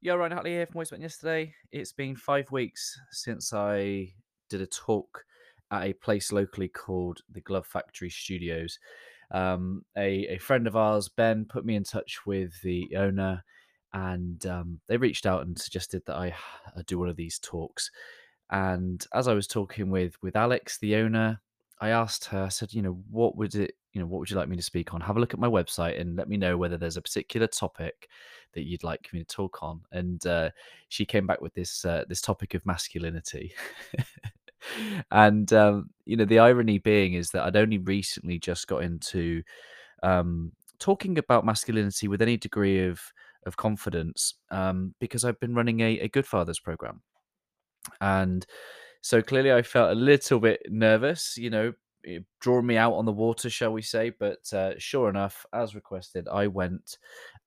Yo, Ryan Hartley here from Voice Yesterday. It's been five weeks since I did a talk at a place locally called the Glove Factory Studios. Um, a, a friend of ours, Ben, put me in touch with the owner, and um, they reached out and suggested that I uh, do one of these talks. And as I was talking with with Alex, the owner, I asked her, I said, you know, what would it, you know, what would you like me to speak on? Have a look at my website and let me know whether there's a particular topic that you'd like me to talk on. And uh, she came back with this uh, this topic of masculinity. and um, you know, the irony being is that I'd only recently just got into um, talking about masculinity with any degree of of confidence um, because I've been running a, a Good Fathers program, and so clearly I felt a little bit nervous, you know, drawing me out on the water, shall we say. But uh, sure enough, as requested, I went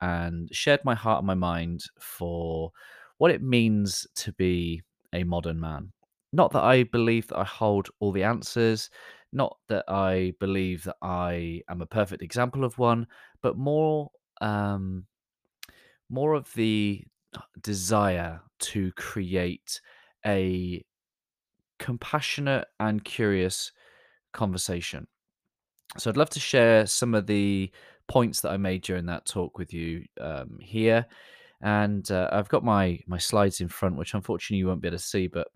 and shared my heart and my mind for what it means to be a modern man. Not that I believe that I hold all the answers, not that I believe that I am a perfect example of one, but more um, more of the desire to create a compassionate and curious conversation. So I'd love to share some of the points that I made during that talk with you um, here, and uh, I've got my my slides in front, which unfortunately you won't be able to see. But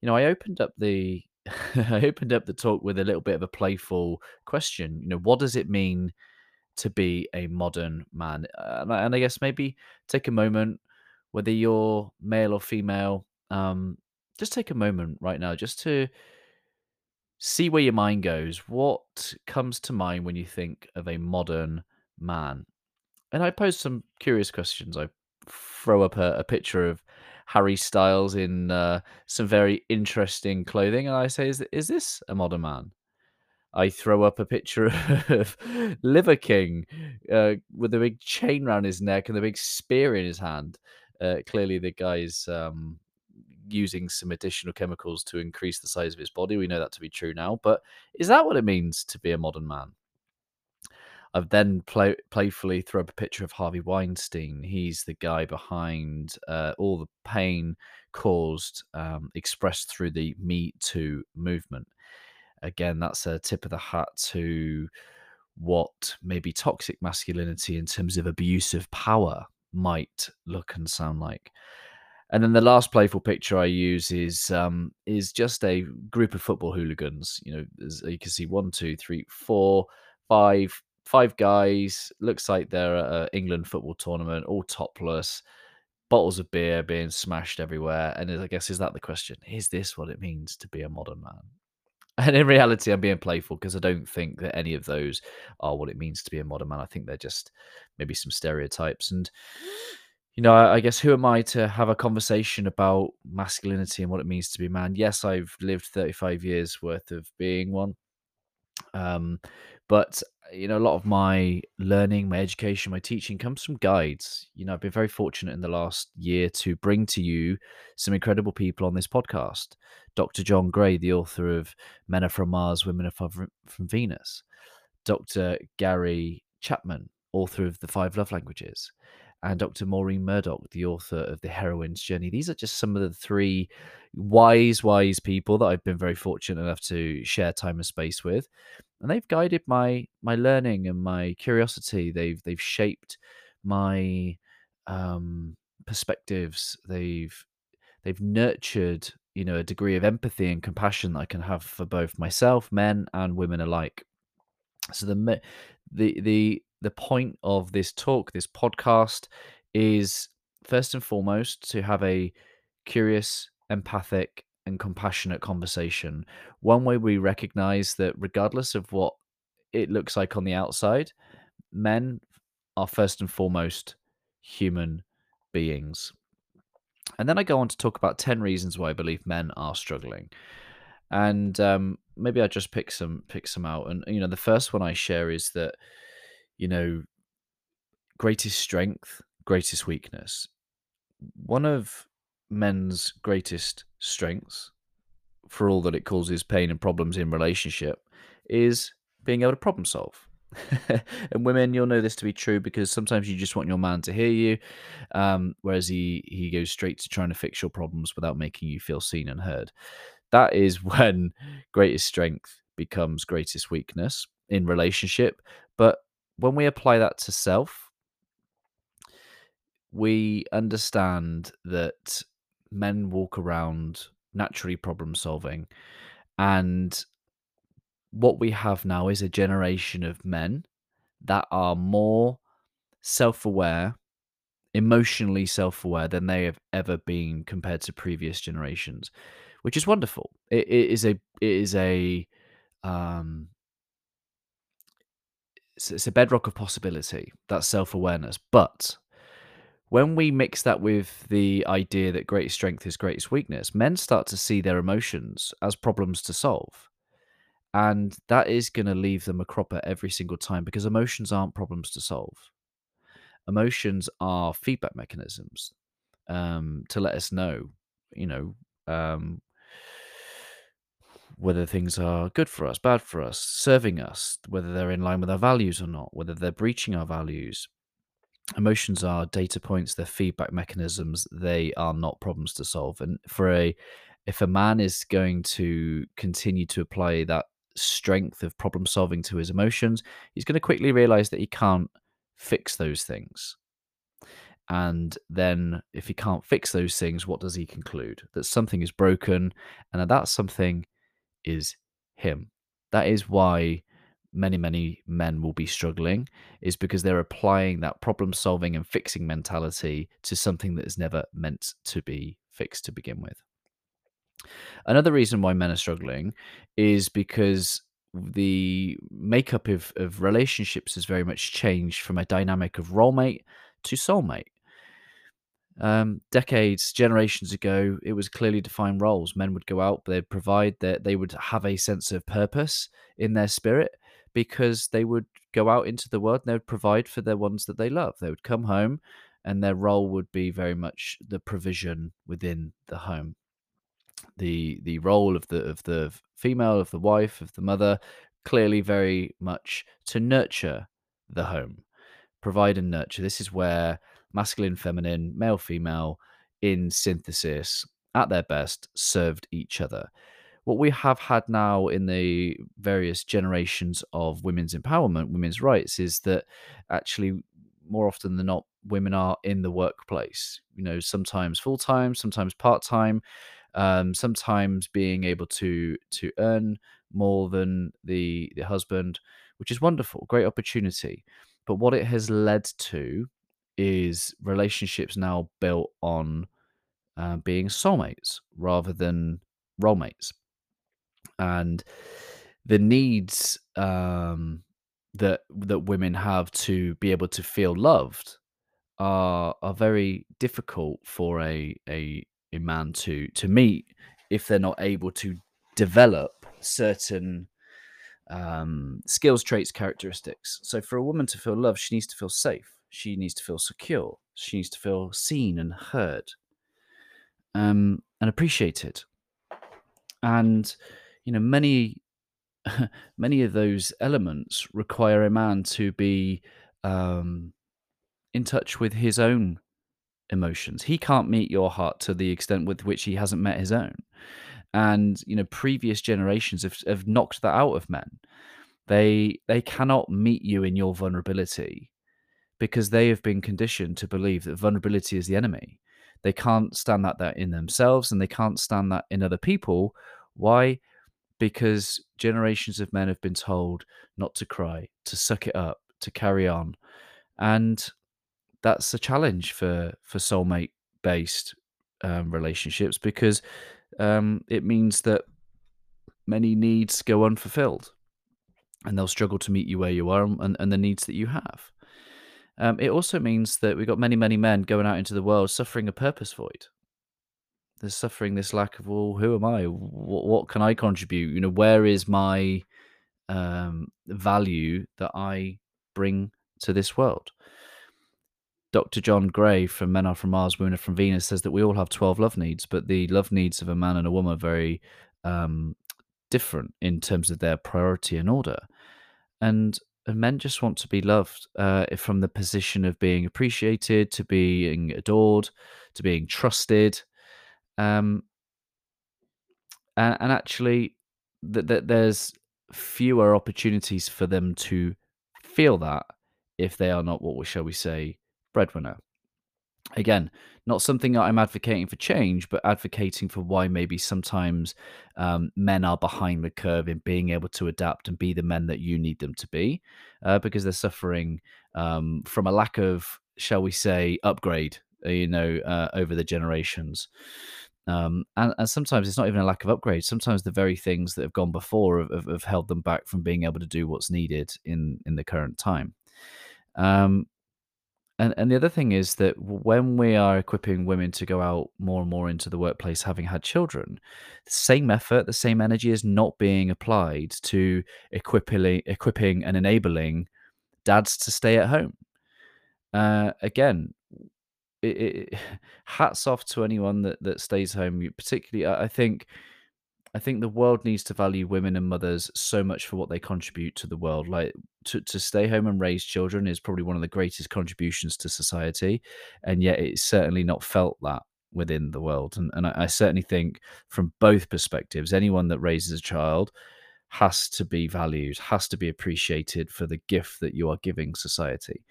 you know, I opened up the I opened up the talk with a little bit of a playful question. You know, what does it mean to be a modern man? Uh, and, I, and I guess maybe take a moment, whether you're male or female, um, just take a moment right now, just to see where your mind goes. What comes to mind when you think of a modern man? And I pose some curious questions. I throw up a, a picture of Harry Styles in uh, some very interesting clothing, and I say, "Is is this a modern man?" I throw up a picture of Liver King uh, with a big chain around his neck and a big spear in his hand. Uh, clearly, the guy's um, using some additional chemicals to increase the size of his body. We know that to be true now. But is that what it means to be a modern man? I've then play, playfully thrown up a picture of Harvey Weinstein. He's the guy behind uh, all the pain caused, um, expressed through the Me Too movement. Again, that's a tip of the hat to what maybe toxic masculinity in terms of abusive power might look and sound like. And then the last playful picture I use is um, is just a group of football hooligans. You know, you can see, one, two, three, four, five, five guys. Looks like they're at an England football tournament, all topless, bottles of beer being smashed everywhere. And I guess is that the question? Is this what it means to be a modern man? And in reality, I'm being playful because I don't think that any of those are what it means to be a modern man. I think they're just maybe some stereotypes. And you know, I, guess who am I to have a conversation about masculinity and what it means to be a man? Yes, I've lived 35 years worth of being one. Um, but you know, a lot of my learning, my education, my teaching comes from guides. You know, I've been very fortunate in the last year to bring to you some incredible people on this podcast. Dr. John Gray, the author of Men Are From Mars, Women Are from Venus. Dr. Gary Chapman, author of The Five Love Languages and Dr. Maureen Murdock, the author of The Heroine's Journey. These are just some of the three wise, wise people that I've been very fortunate enough to share time and space with. And they've guided my my learning and my curiosity. They've they've shaped my um, perspectives. They've they've nurtured you know a degree of empathy and compassion that I can have for both myself, men and women alike. So the the the the point of this talk, this podcast, is first and foremost to have a curious, empathic, and compassionate conversation. One way we recognize that, regardless of what it looks like on the outside, men are first and foremost human beings. And then I go on to talk about 10 reasons why I believe men are struggling. And um, maybe I just pick some pick some out. And you know, the first one I share is that you know, greatest strength, greatest weakness. One of men's greatest strengths, for all that it causes pain and problems in relationship, is being able to problem solve. and women, you'll know this to be true because sometimes you just want your man to hear you, um, whereas he he goes straight to trying to fix your problems without making you feel seen and heard. That is when greatest strength becomes greatest weakness in relationship. But when we apply that to self, we understand that men walk around naturally problem solving and what we have now is a generation of men that are more self-aware emotionally self-aware than they have ever been compared to previous generations which is wonderful. It, it is a it is a um it's, it's a bedrock of possibility that self-awareness but when we mix that with the idea that greatest strength is greatest weakness men start to see their emotions as problems to solve. And that is going to leave them a cropper every single time because emotions aren't problems to solve. Emotions are feedback mechanisms um, to let us know you know um, whether things are good for us, bad for us, serving us, whether they're in line with our values or not, whether they're breaching our values. Emotions are data points, they're feedback mechanisms, they are not problems to solve. And for a if a man is going to continue to apply that strength of problem solving to his emotions, he's going to quickly realize that he can't fix those things. And then, if he can't fix those things, what does he conclude? That something is broken, and that that something is him. That is why many, many men will be struggling, is because they're applying that problem solving and fixing mentality to something that is never meant to be fixed to begin with. Another reason why men are struggling is because the makeup of, of relationships has very much changed from a dynamic of role mate to soulmate. Um, decades, generations ago, it was clearly defined roles. Men would go out, they'd provide, that they would have a sense of purpose in their spirit because they would go out into the world and they would provide for their ones that they love. They would come home and their role would be very much the provision within the home. The the role of the of the female, of the wife, of the mother, clearly very much to nurture the home, provide and nurture. This is where masculine, feminine, male, female, in synthesis, at their best, served each other. What we have had now in the various generations of women's empowerment, women's rights, is that actually more often than not, women are in the workplace. You know, sometimes full time, sometimes part time, um, sometimes being able to to earn more than the the husband, which is wonderful, great opportunity. But what it has led to is relationships now built on uh, being soulmates rather than role mates, and the needs um, that that women have to be able to feel loved are are very difficult for a a, a man to to meet if they're not able to develop certain um, skills, traits, characteristics. So, for a woman to feel loved, she needs to feel safe. She needs to feel secure. She needs to feel seen and heard um, and appreciated. And, you know, many, many of those elements require a man to be um, in touch with his own emotions. He can't meet your heart to the extent with which he hasn't met his own. And, you know, previous generations have, have knocked that out of men. They they cannot meet you in your vulnerability because they have been conditioned to believe that vulnerability is the enemy. They can't stand that, that in themselves and they can't stand that in other people. Why? Because generations of men have been told not to cry, to suck it up, to carry on. And that's a challenge for, for soulmate based um, relationships because um, it means that many needs go unfulfilled and they'll struggle to meet you where you are and, and the needs that you have. Um, it also means that we've got many, many men going out into the world suffering a purpose void. They're suffering this lack of, well, who am I? What, what can I contribute? You know, where is my um, value that I bring to this world? Dr. John Gray from Men Are From Mars, Women Are From Venus says that we all have 12 love needs, but the love needs of a man and a woman are very um, different in terms of their priority and order. And and men just want to be loved uh, from the position of being appreciated to being adored to being trusted um, and, and actually that th- there's fewer opportunities for them to feel that if they are not what shall we say breadwinner again, not something I'm advocating for change, but advocating for why maybe sometimes um, men are behind the curve in being able to adapt and be the men that you need them to be, uh, because they're suffering um, from a lack of, shall we say, upgrade, uh, you know, uh, over the generations. Um, and, and, sometimes it's not even a lack of upgrade. Sometimes the very things that have gone before have, have, have held them back from being able to do what's needed in in the current time. Um, and and the other thing is that when we are equipping women to go out more and more into the workplace having had children, the same effort, the same energy is not being applied to equipping equipping and enabling dads to stay at home. Uh, again, it, it, hats off to anyone that, that stays home. Particularly, I think I think the world needs to value women and mothers so much for what they contribute to the world. Like to, to stay home and raise children is probably one of the greatest contributions to society. And yet it's certainly not felt that within the world. And, and I, I certainly think from both perspectives, anyone that raises a child has to be valued, has to be appreciated for the gift that you are giving society.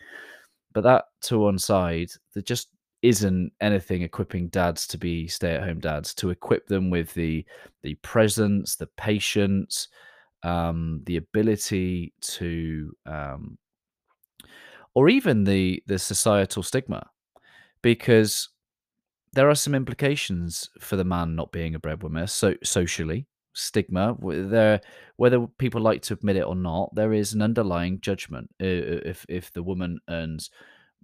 But that to one side, the just isn't anything equipping dads to be stay-at-home dads to equip them with the the presence the patience um, the ability to um, or even the the societal stigma. Because there are some implications for the man not being a breadwinner so socially stigma there whether people like to admit it or not there is an underlying judgment if if the woman earns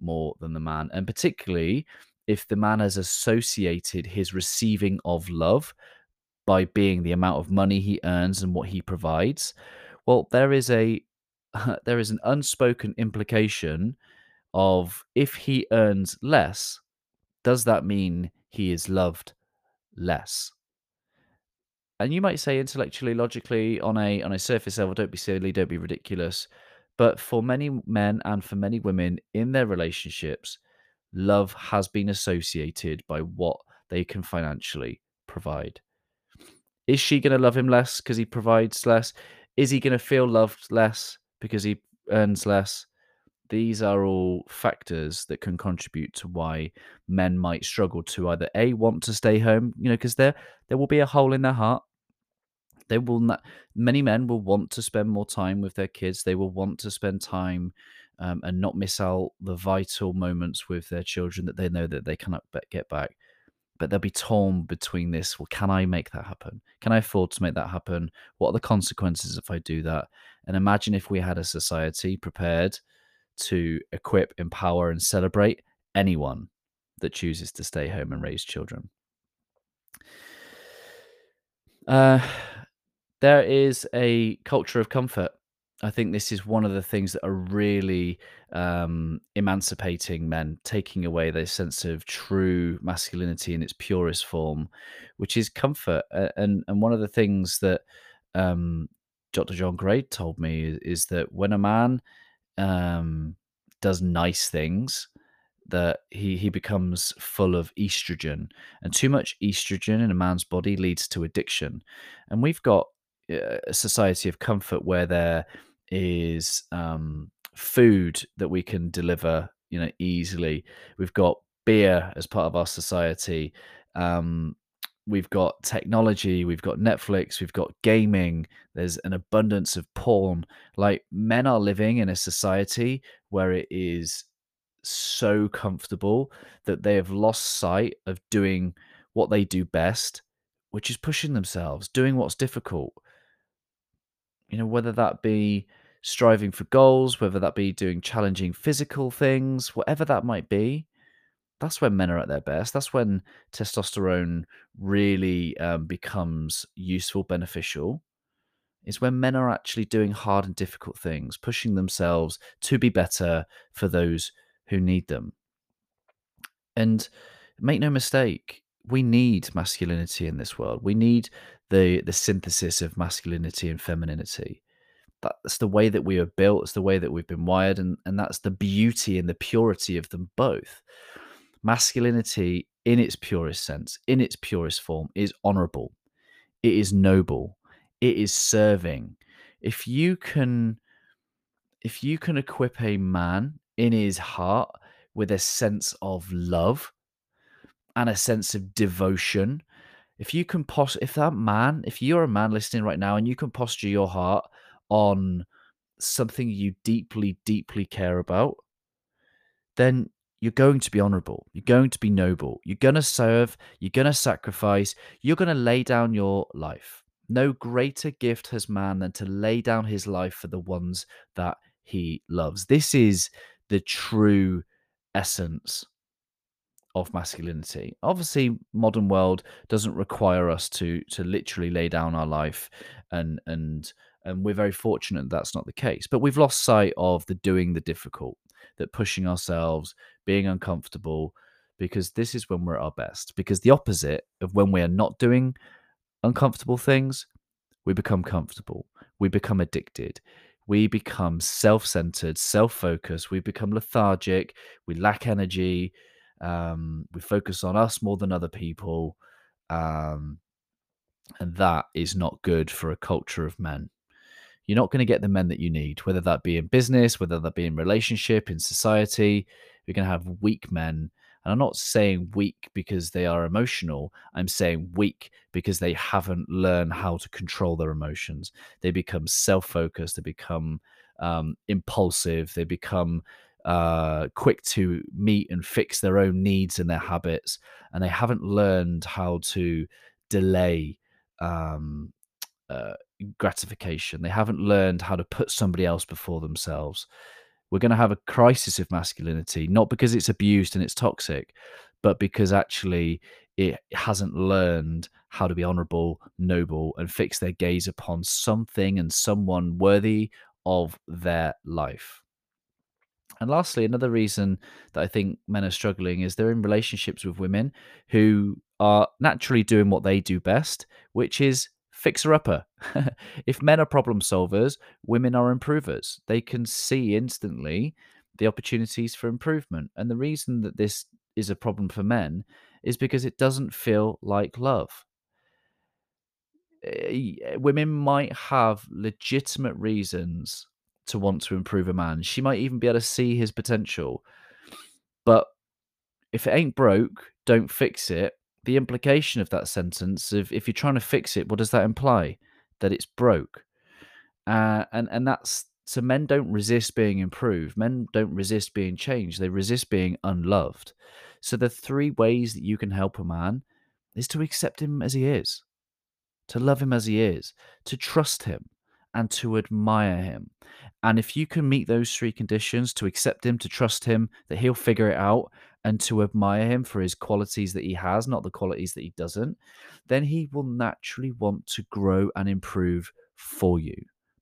more than the man. And particularly if the man has associated his receiving of love by being the amount of money he earns and what he provides, well, there is a there is an unspoken implication of if he earns less, does that mean he is loved less? And you might say intellectually, logically, on a on a surface level, don't be silly, don't be ridiculous. But for many men and for many women in their relationships, love has been associated by what they can financially provide. Is she going to love him less because he provides less? Is he going to feel loved less because he earns less? These are all factors that can contribute to why men might struggle to either a want to stay home, you know, because there there will be a hole in their heart they will not many men will want to spend more time with their kids they will want to spend time um, and not miss out the vital moments with their children that they know that they cannot get back. But they'll be torn between this well can i make that happen? Can i afford to make that happen? What are the consequences if i do that? And imagine if we had a society prepared to equip empower and celebrate anyone that chooses to stay home and raise children. Uh, there is a culture of comfort. I think this is one of the things that are really um, emancipating men, taking away their sense of true masculinity in its purest form, which is comfort. And and one of the things that um, Dr. John Gray told me is, that when a man um, does nice things, that he he becomes full of estrogen, and too much estrogen in a man's body leads to addiction. And we've got a society of comfort where there is um, food that we can deliver, you know, easily. We've got beer as part of our society. Um, we've got technology. We've got Netflix. We've got gaming. There's an abundance of porn. Like men are living in a society where it is so comfortable that they have lost sight of doing what they do best, which is pushing themselves, doing what's difficult you know, whether that be striving for goals, whether that be doing challenging physical things, whatever that might be, that's when men are at their best. That's when testosterone really um, becomes useful, beneficial. Is when men are actually doing hard and difficult things, pushing themselves to be better for those who need them. And make no mistake, we need masculinity in this world. We need the the synthesis of masculinity and femininity. that's the way that we are built. It's the way that we've been wired, and and that's the beauty and the purity of them both. Masculinity, in its purest sense, in its purest form, is honorable. It is noble. It is serving. If you can, if you can equip a man in his heart with a sense of love and a sense of devotion. If you can pos if that man if you're a man listening right now and you can posture your heart on something you deeply deeply care about then you're going to be honorable you're going to be noble you're going to serve you're going to sacrifice you're going to lay down your life. No greater gift has man than to lay down his life for the ones that he loves. This is the true essence of masculinity. Obviously, modern world doesn't require us to to literally lay down our life, and and and we're very fortunate that that's not the case. But we've lost sight of the doing the difficult, that pushing ourselves, being uncomfortable, because this is when we're at our best. Because the opposite of when we are not doing uncomfortable things, we become comfortable, we become addicted. We become self centered, self focused. We become lethargic. We lack energy um, we focus on us more than other people. Um, and that is not good for a culture of men. You're not going to get the men that you need, whether that be in business, whether that be in relationship, in society. You're going to have weak men. And I'm not saying weak because they are emotional. I'm saying weak because they haven't learned how to control their emotions. They become self focused, they become um, impulsive, they become uh, quick to meet and fix their own needs and their habits, and they haven't learned how to delay um, uh, gratification. They haven't learned how to put somebody else before themselves. We're going to have a crisis of masculinity, not because it's abused and it's toxic, but because actually it hasn't learned how to be honorable, noble, and fix their gaze upon something and someone worthy of their life. And lastly, another reason that I think men are struggling is they're in relationships with women who are naturally doing what they do best, which is fixer upper. if men are problem solvers, women are improvers. They can see instantly the opportunities for improvement. And the reason that this is a problem for men is because it doesn't feel like love. Eh, women might have legitimate reasons to want to improve a man. She might even be able to see his potential. But if it ain't broke, don't fix it. The implication of that sentence, if, if you're trying to fix it, what does that imply? That it's broke. Uh, and, and that's so men don't resist being improved. Men don't resist being changed. They resist being unloved. So the three ways that you can help a man is to accept him as he is, to love him as he is, to trust him, and to admire him. And if you can meet those three conditions to accept him, to trust him, that he'll figure it out, and to admire him for his qualities that he has, not the qualities that he doesn't, then he will naturally want to grow and improve for you.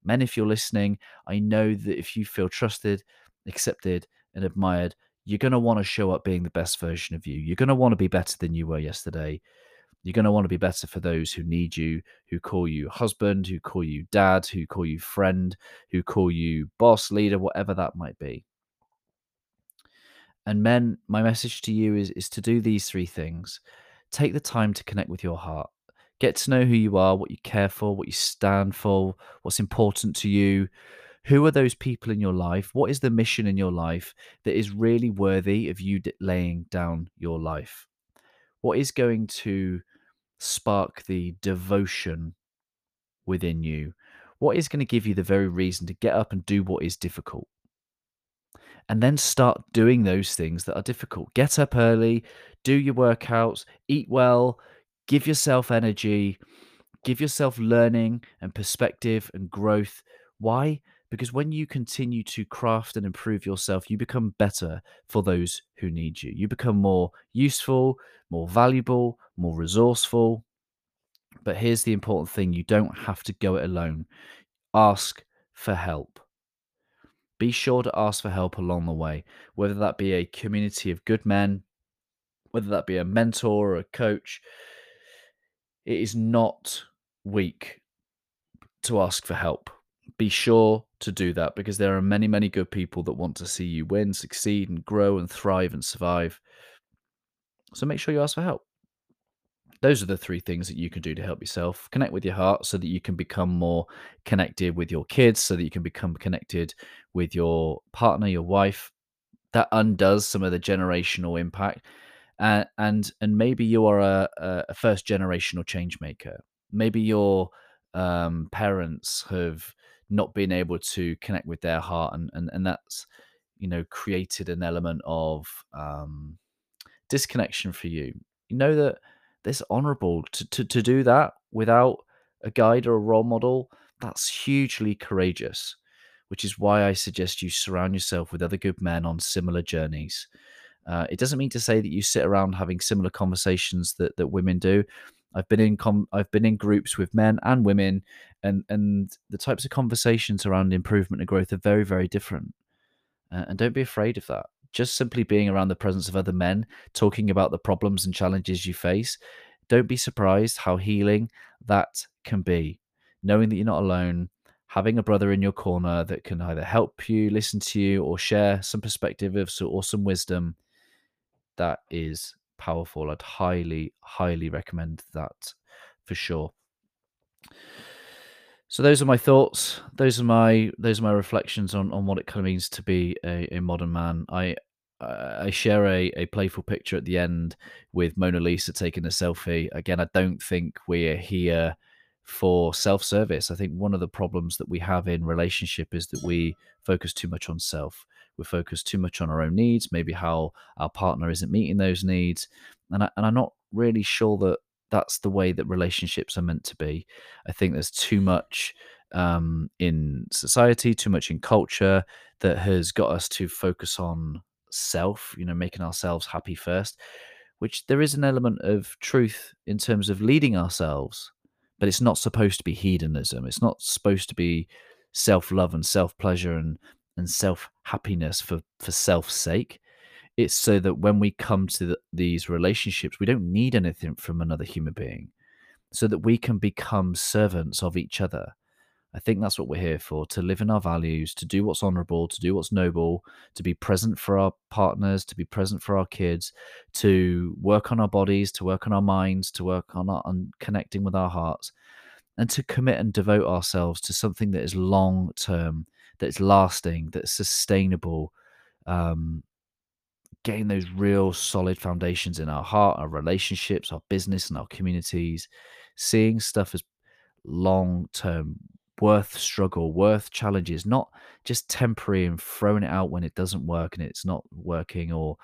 Men, if you're listening, I know that if you feel trusted, accepted, and admired, you're going to want to show up being the best version of you. You're going to want to be better than you were yesterday. You're going to want to be better for those who need you, who call you husband, who call you dad, who call you friend, who call you boss, leader, whatever that might be. And men, my message to you is, is to do these three things. Take the time to connect with your heart. Get to know who you are, what you care for, what you stand for, what's important to you. Who are those people in your life? What is the mission in your life that is really worthy of you laying down your life? What is going to spark the devotion within you? What is going to give you the very reason to get up and do what is difficult? And then start doing those things that are difficult. Get up early, do your workouts, eat well, give yourself energy, give yourself learning and perspective and growth. Why? Because when you continue to craft and improve yourself, you become better for those who need you. You become more useful, more valuable, more resourceful. But here's the important thing you don't have to go it alone. Ask for help. Be sure to ask for help along the way, whether that be a community of good men, whether that be a mentor or a coach. It is not weak to ask for help. be sure to do that because there are many, many good people that want to see you win, succeed, and grow and thrive and survive. So make sure you ask for help. Those are the three things that you can do to help yourself connect with your heart so that you can become more connected with your kids, so that you can become connected with your partner, your wife. That undoes some of the generational impact. Uh, and and maybe you are a, a first generational change maker. Maybe your um, parents have not being able to connect with their heart, and and, and that's you know created an element of um, disconnection for you. You know that it's honorable to, to, to do that without a guide or a role model. That's hugely courageous, which is why I suggest you surround yourself with other good men on similar journeys. Uh, it doesn't mean to say that you sit around having similar conversations that, that women do. I've been in com- I've been in groups with men and women, and and the types of conversations around improvement and growth are very very different. Uh, and don't be afraid of that just simply being around the presence of other men, talking about the problems and challenges you face, don't be surprised how healing that can be. Knowing that you're not alone, having a brother in your corner that can either help you, listen to you, or share some perspective of or some wisdom, that is powerful. I'd highly, highly recommend that for sure. So those are my thoughts. Those are my those are my reflections on, on what it kind of means to be a, a modern man. I I share a, a playful picture at the end with Mona Lisa taking a selfie. Again, I don't think we're here for self service. I think one of the problems that we have in relationship is that we focus too much on self. We focus too much on our own needs, maybe how our partner isn't meeting those needs. And, I, and I'm not really sure that that's the way that relationships are meant to be. I think there's too much um, in society, too much in culture that has got us to focus on self, you know, making ourselves happy first, which there is an element of truth in terms of leading ourselves, but it's not supposed to be hedonism. It's not supposed to be self love and self pleasure and, and self happiness for, for self's sake. It's so that when we come to the, these relationships, we don't need anything from another human being, so that we can become servants of each other. I think that's what we're here for to live in our values, to do what's honorable, to do what's noble, to be present for our partners, to be present for our kids, to work on our bodies, to work on our minds, to work on, our, on connecting with our hearts, and to commit and devote ourselves to something that is long term, that is lasting, that's sustainable, um, getting those real solid foundations in our heart, our relationships, our business, and our communities, seeing stuff as long term, worth struggle, worth challenges, not just temporary and throwing it out when it doesn't work and it's not working, or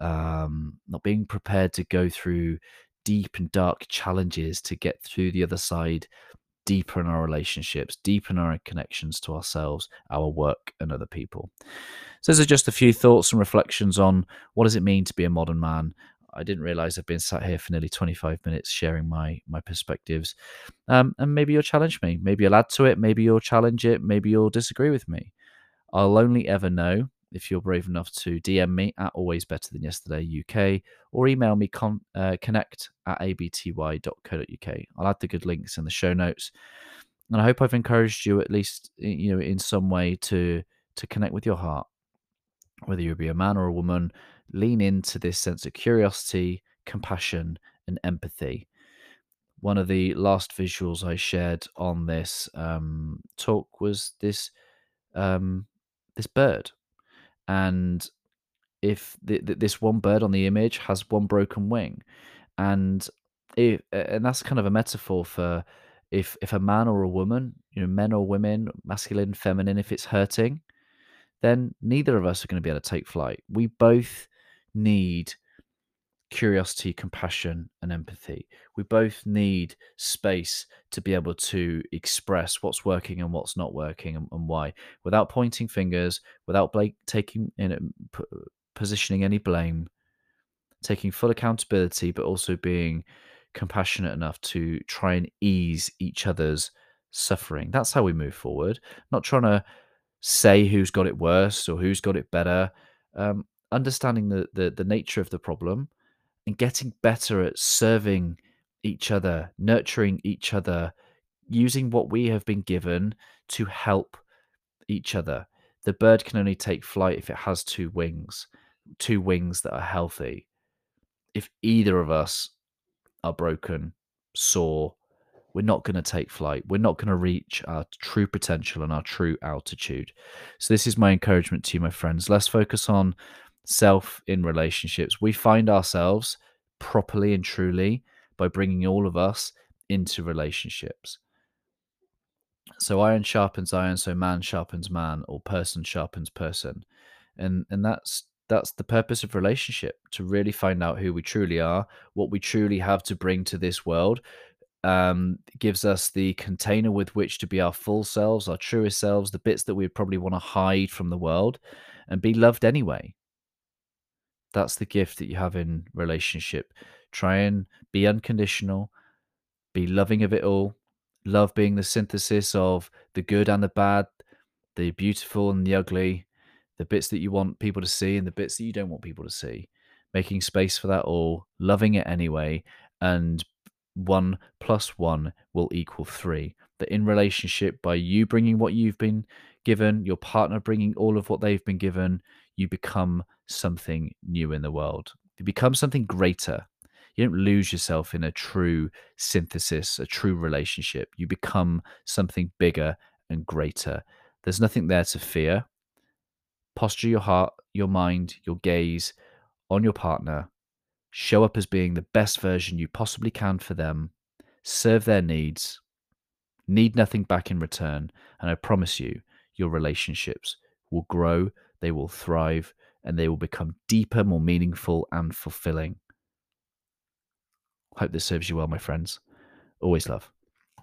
um, not being prepared to go through deep and dark challenges to get through the other side deeper in our relationships, deeper in our connections to ourselves, our work, and other people. So, those are just a few thoughts and reflections on what does it mean to be a modern man. I didn't realize I've been sat here for nearly 25 minutes sharing my my perspectives. Um, and maybe you'll challenge me. Maybe you'll add to it. Maybe you'll challenge it. Maybe you'll disagree with me. I'll only ever know if you're brave enough to DM me at always better than yesterday UK or email me con- uh, connect at abty.co.uk. I'll add the good links in the show notes. And I hope I've encouraged you at least, you know, in some way to to connect with your heart. Whether you be a man or a woman, lean into this sense of curiosity, compassion, and empathy. One of the last visuals I shared on this um, talk was this um, this bird and if this one bird on the image has one broken wing and if, and that's kind of a metaphor for if if a man or a woman you know men or women masculine feminine if it's hurting then neither of us are going to be able to take flight. We both need curiosity, compassion, and empathy. We both need space to be able to express what's working and what's not working and, and why, without pointing fingers, without taking in you positioning any blame, taking full accountability, but also being compassionate enough to try and ease each other's suffering. That's how we move forward. Not trying to say who's got it worse or who's got it better. Um, understanding the, the the nature of the problem and getting better at serving each other, nurturing each other, using what we have been given to help each other. The bird can only take flight if it has two wings, two wings that are healthy. If either of us are broken, sore, we're not going to take flight. We're not going to reach our true potential and our true altitude. So, this is my encouragement to you, my friends. Let's focus on self in relationships. We find ourselves properly and truly by bringing all of us into relationships. So iron sharpens iron, so man sharpens man, or person sharpens person, and and that's that's the purpose of relationship to really find out who we truly are, what we truly have to bring to this world. Um, gives us the container with which to be our full selves, our truest selves, the bits that we probably want to hide from the world, and be loved anyway. That's the gift that you have in relationship. Try and be unconditional, be loving of it all. Love being the synthesis of the good and the bad, the beautiful and the ugly, the bits that you want people to see and the bits that you don't want people to see. Making space for that all, loving it anyway, and one plus one will equal three. That in relationship, by you bringing what you've been given, your partner bringing all of what they've been given, you become something new in the world. You become something greater. You don't lose yourself in a true synthesis, a true relationship. You become something bigger and greater. There's nothing there to fear. Posture your heart, your mind, your gaze on your partner. Show up as being the best version you possibly can for them. Serve their needs. Need nothing back in return. And I promise you, your relationships will grow, they will thrive, and they will become deeper, more meaningful, and fulfilling. Hope this serves you well, my friends. Always love.